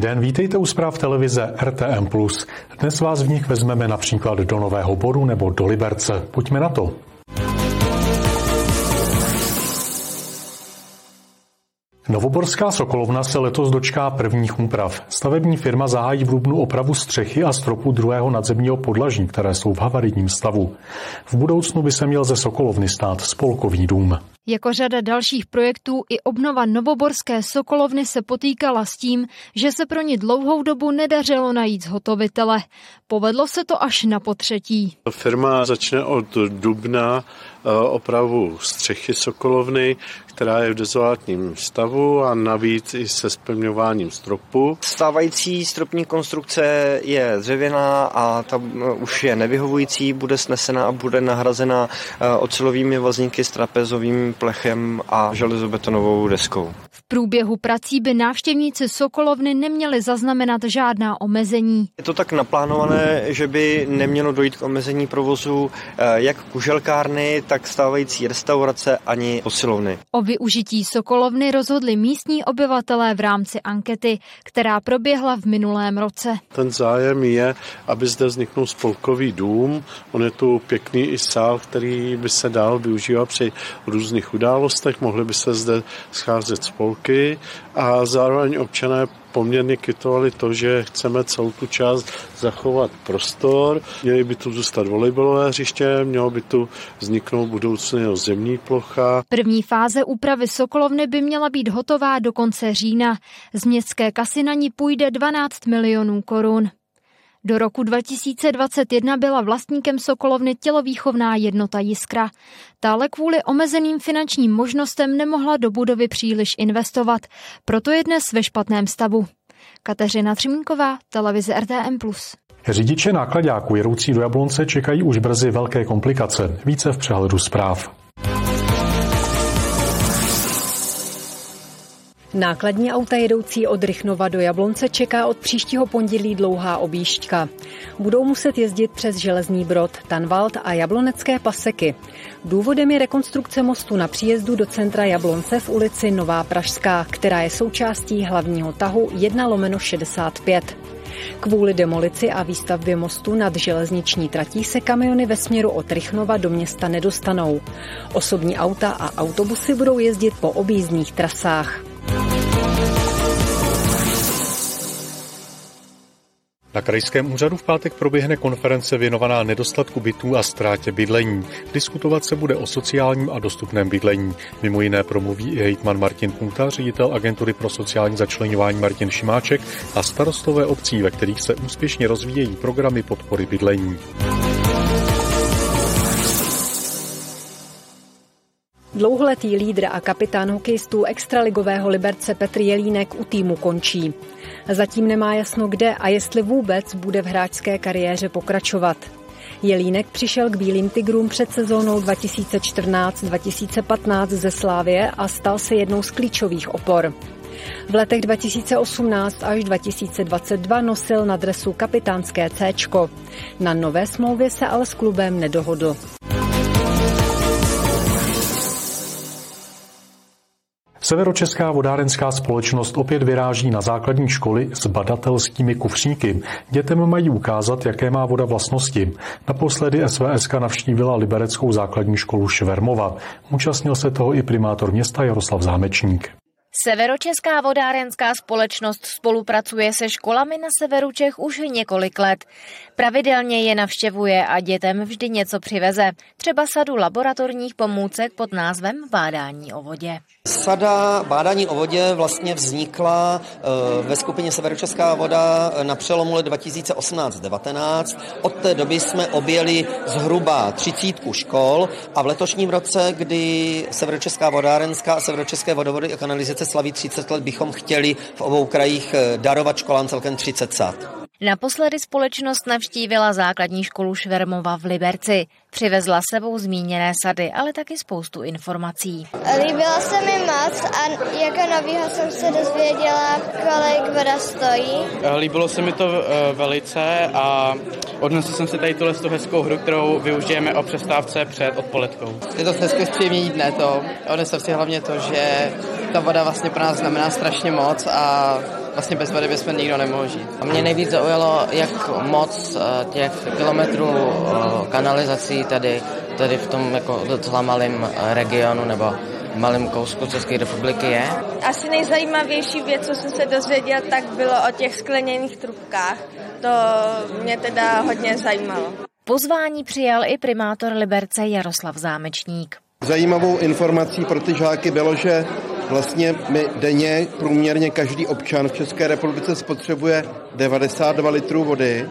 Den, vítejte u zpráv televize RTM+. Dnes vás v nich vezmeme například do Nového Boru nebo do Liberce. Pojďme na to. Novoborská Sokolovna se letos dočká prvních úprav. Stavební firma zahájí v Lubnu opravu střechy a stropu druhého nadzemního podlaží, které jsou v havarijním stavu. V budoucnu by se měl ze Sokolovny stát spolkový dům. Jako řada dalších projektů i obnova Novoborské Sokolovny se potýkala s tím, že se pro ní dlouhou dobu nedařilo najít zhotovitele. Povedlo se to až na potřetí. Firma začne od dubna opravu střechy Sokolovny, která je v dezolátním stavu a navíc i se spevňováním stropu. Stávající stropní konstrukce je dřevěná a ta eh, už je nevyhovující, bude snesena a bude nahrazena eh, ocelovými vazníky s trapezovým plechem a železobetonovou deskou. Průběhu prací by návštěvníci Sokolovny neměli zaznamenat žádná omezení. Je to tak naplánované, že by nemělo dojít k omezení provozu eh, jak kuželkárny, tak stávající restaurace ani posilovny. O využití Sokolovny rozhodli místní obyvatelé v rámci ankety, která proběhla v minulém roce. Ten zájem je, aby zde vzniknul spolkový dům. On je tu pěkný i sál, který by se dal využívat při různých událostech. Mohly by se zde scházet spolky a zároveň občané poměrně kvitovali to, že chceme celou tu část zachovat prostor. Měly by tu zůstat volejbalové hřiště, mělo by tu vzniknout budoucně zemní plocha. První fáze úpravy Sokolovny by měla být hotová do konce října. Z městské kasy na ní půjde 12 milionů korun. Do roku 2021 byla vlastníkem Sokolovny tělovýchovná jednota Jiskra. Tále kvůli omezeným finančním možnostem nemohla do budovy příliš investovat, proto je dnes ve špatném stavu. Kateřina Třimínková, televize RTM+. Řidiče nákladáků jedoucí do Jablonce čekají už brzy velké komplikace. Více v přehledu zpráv. Nákladní auta jedoucí od Rychnova do Jablonce čeká od příštího pondělí dlouhá objížďka. Budou muset jezdit přes Železný Brod, Tanvald a Jablonecké paseky. Důvodem je rekonstrukce mostu na příjezdu do centra Jablonce v ulici Nová Pražská, která je součástí hlavního tahu 1 lomeno 65. Kvůli demolici a výstavbě mostu nad železniční tratí se kamiony ve směru od Rychnova do města nedostanou. Osobní auta a autobusy budou jezdit po objízdných trasách. Na krajském úřadu v pátek proběhne konference věnovaná nedostatku bytů a ztrátě bydlení. Diskutovat se bude o sociálním a dostupném bydlení. Mimo jiné promluví i hejtman Martin Punta, ředitel agentury pro sociální začlenování Martin Šimáček a starostové obcí, ve kterých se úspěšně rozvíjejí programy podpory bydlení. Dlouholetý lídr a kapitán hokejistů extraligového Liberce Petr Jelínek u týmu končí. Zatím nemá jasno kde a jestli vůbec bude v hráčské kariéře pokračovat. Jelínek přišel k Bílým tigrům před sezónou 2014-2015 ze Slávě a stal se jednou z klíčových opor. V letech 2018 až 2022 nosil na dresu kapitánské C. Na nové smlouvě se ale s klubem nedohodl. Severočeská vodárenská společnost opět vyráží na základní školy s badatelskými kufříky. Dětem mají ukázat, jaké má voda vlastnosti. Naposledy SVSK navštívila libereckou základní školu Švermova. Účastnil se toho i primátor města Jaroslav Zámečník. Severočeská vodárenská společnost spolupracuje se školami na severu Čech už několik let. Pravidelně je navštěvuje a dětem vždy něco přiveze, třeba sadu laboratorních pomůcek pod názvem Bádání o vodě. Sada Bádání o vodě vlastně vznikla eh, ve skupině Severočeská voda na přelomu let 2018-19. Od té doby jsme objeli zhruba třicítku škol a v letošním roce, kdy Severočeská vodárenská a Severočeské vodovody a kanalizace slaví 30 let, bychom chtěli v obou krajích eh, darovat školám celkem 30 sad. Naposledy společnost navštívila základní školu Švermova v Liberci. Přivezla sebou zmíněné sady, ale taky spoustu informací. Líbila se mi moc a jako novýho jsem se dozvěděla, kolik voda stojí. Líbilo se mi to eh, velice a odnesl jsem si tady tuhle tu hezkou hru, kterou využijeme o přestávce před odpoledkou. Je to hezké zpříjemnění dne to. Odnesl si hlavně to, že ta voda vlastně pro nás znamená strašně moc a vlastně bez vody bychom nikdo nemohli žít. A mě nejvíc zaujalo, jak moc eh, těch kilometrů eh, kanalizací tady, tady v tom jako docela malém eh, regionu nebo malém kousku České republiky je. Asi nejzajímavější věc, co jsem se dozvěděl, tak bylo o těch skleněných trubkách. To mě teda hodně zajímalo. Pozvání přijal i primátor Liberce Jaroslav Zámečník. Zajímavou informací pro ty žáky bylo, že vlastně my denně průměrně každý občan v České republice spotřebuje 92 litrů vody,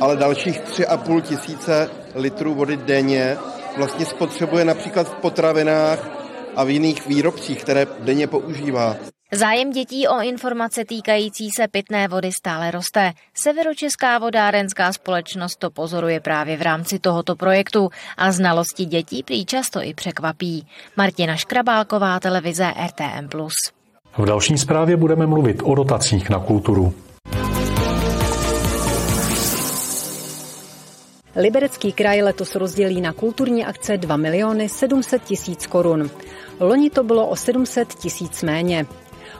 ale dalších 3,5 tisíce litrů vody denně vlastně spotřebuje například v potravinách a v jiných výrobcích, které denně používá. Zájem dětí o informace týkající se pitné vody stále roste. Severočeská vodárenská společnost to pozoruje právě v rámci tohoto projektu a znalosti dětí prý často i překvapí. Martina Škrabálková, televize RTM+. V další zprávě budeme mluvit o dotacích na kulturu. Liberecký kraj letos rozdělí na kulturní akce 2 miliony 700 tisíc korun. Loni to bylo o 700 tisíc méně.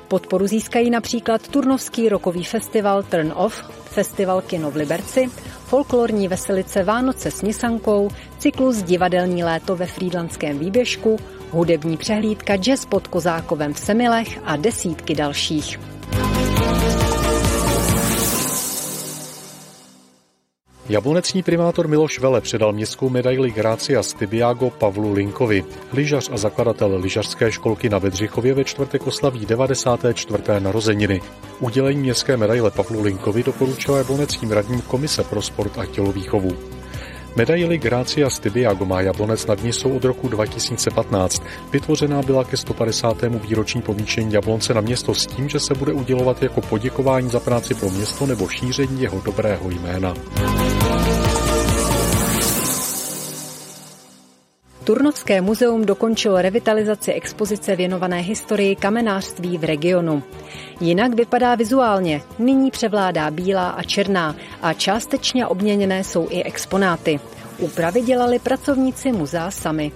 Podporu získají například Turnovský rokový festival Turn Off, festival Kino v Liberci, folklorní veselice Vánoce s Misankou, cyklus Divadelní léto ve Frýdlandském výběžku, hudební přehlídka Jazz pod Kozákovem v Semilech a desítky dalších. Jablonecní primátor Miloš Vele předal městskou medaili Gracia Stibiago Pavlu Linkovi. Lyžař a zakladatel lyžařské školky na Bedřichově ve čtvrtek oslaví 94. narozeniny. Udělení městské medaile Pavlu Linkovi doporučila jabloneckým radním Komise pro sport a tělovýchovu. Medaili Gracia Stibiago má Jablonec nad Nisou od roku 2015. Vytvořená byla ke 150. výroční pomíčení Jablonce na město s tím, že se bude udělovat jako poděkování za práci pro město nebo šíření jeho dobrého jména. Turnovské muzeum dokončilo revitalizaci expozice věnované historii kamenářství v regionu. Jinak vypadá vizuálně. Nyní převládá bílá a černá a částečně obměněné jsou i exponáty. Úpravy dělali pracovníci muzea sami.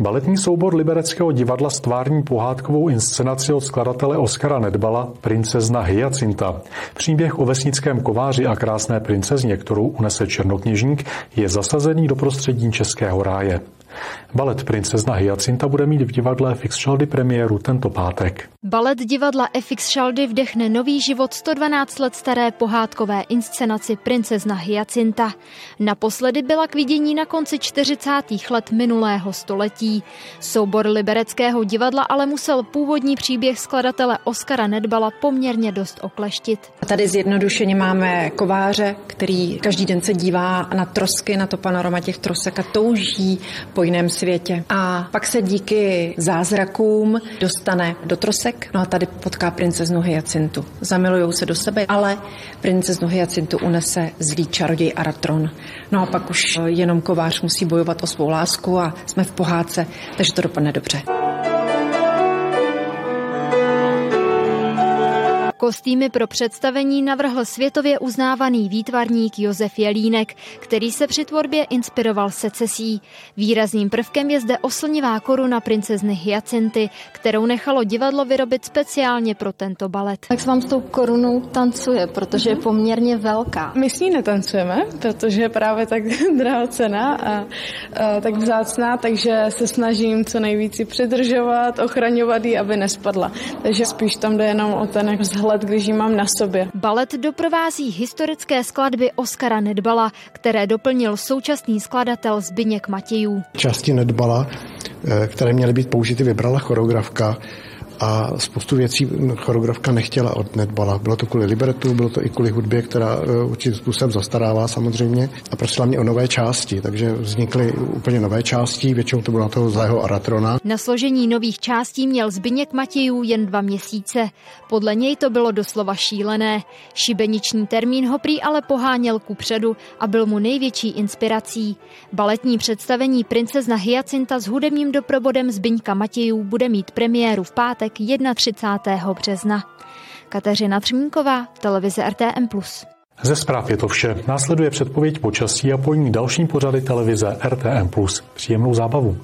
Baletní soubor Libereckého divadla stvární pohádkovou inscenaci od skladatele Oskara Nedbala Princezna Hyacinta. Příběh o vesnickém kováři a krásné princezně, kterou unese černokněžník, je zasazený do prostředí Českého ráje. Balet Princezna Hyacinta bude mít v divadle FX Šaldy premiéru tento pátek. Balet divadla FX Šaldy vdechne nový život 112 let staré pohádkové inscenaci Princezna Hyacinta. Naposledy byla k vidění na konci 40. let minulého století. Soubor libereckého divadla ale musel původní příběh skladatele Oskara Nedbala poměrně dost okleštit. Tady zjednodušeně máme kováře, který každý den se dívá na trosky, na to panorama těch trosek a touží po jiném světě. A pak se díky zázrakům dostane do trosek, no a tady potká princeznu Hyacintu. Zamilujou se do sebe, ale princeznu Hyacintu unese zlý čaroděj Aratron. No a pak už jenom kovář musí bojovat o svou lásku a jsme v pohádce, takže to dopadne dobře. Kostýmy pro představení navrhl světově uznávaný výtvarník Josef Jelínek, který se při tvorbě inspiroval secesí. Výrazným prvkem je zde oslnivá koruna princezny Hyacinty, kterou nechalo divadlo vyrobit speciálně pro tento balet. Tak se vám s tou korunou tancuje, protože je poměrně velká. My s ní netancujeme, protože je právě tak drahocena a, a tak vzácná, takže se snažím co nejvíc ji přidržovat, ochraňovat ji, aby nespadla. Takže spíš tam jde jenom o ten vzhled let, když ji mám na sobě. Balet doprovází historické skladby Oskara Nedbala, které doplnil současný skladatel Zbyněk Matějů. Části Nedbala, eh, které měly být použity, vybrala choreografka a spoustu věcí choreografka nechtěla od Netbala. Bylo to kvůli libretu, bylo to i kvůli hudbě, která e, určitým způsobem zastarává samozřejmě a prosila mě o nové části, takže vznikly úplně nové části, většinou to bylo na toho zlého Aratrona. Na složení nových částí měl Zbyněk Matějů jen dva měsíce. Podle něj to bylo doslova šílené. Šibeniční termín ho prý ale poháněl ku předu a byl mu největší inspirací. Baletní představení Princezna Hyacinta s hudebním doprovodem Zbyňka Matějů bude mít premiéru v pátek pátek 31. března. Kateřina Třmínková, televize RTM+. Ze zpráv je to vše. Následuje předpověď počasí a po ní další pořady televize RTM+. Příjemnou zábavu.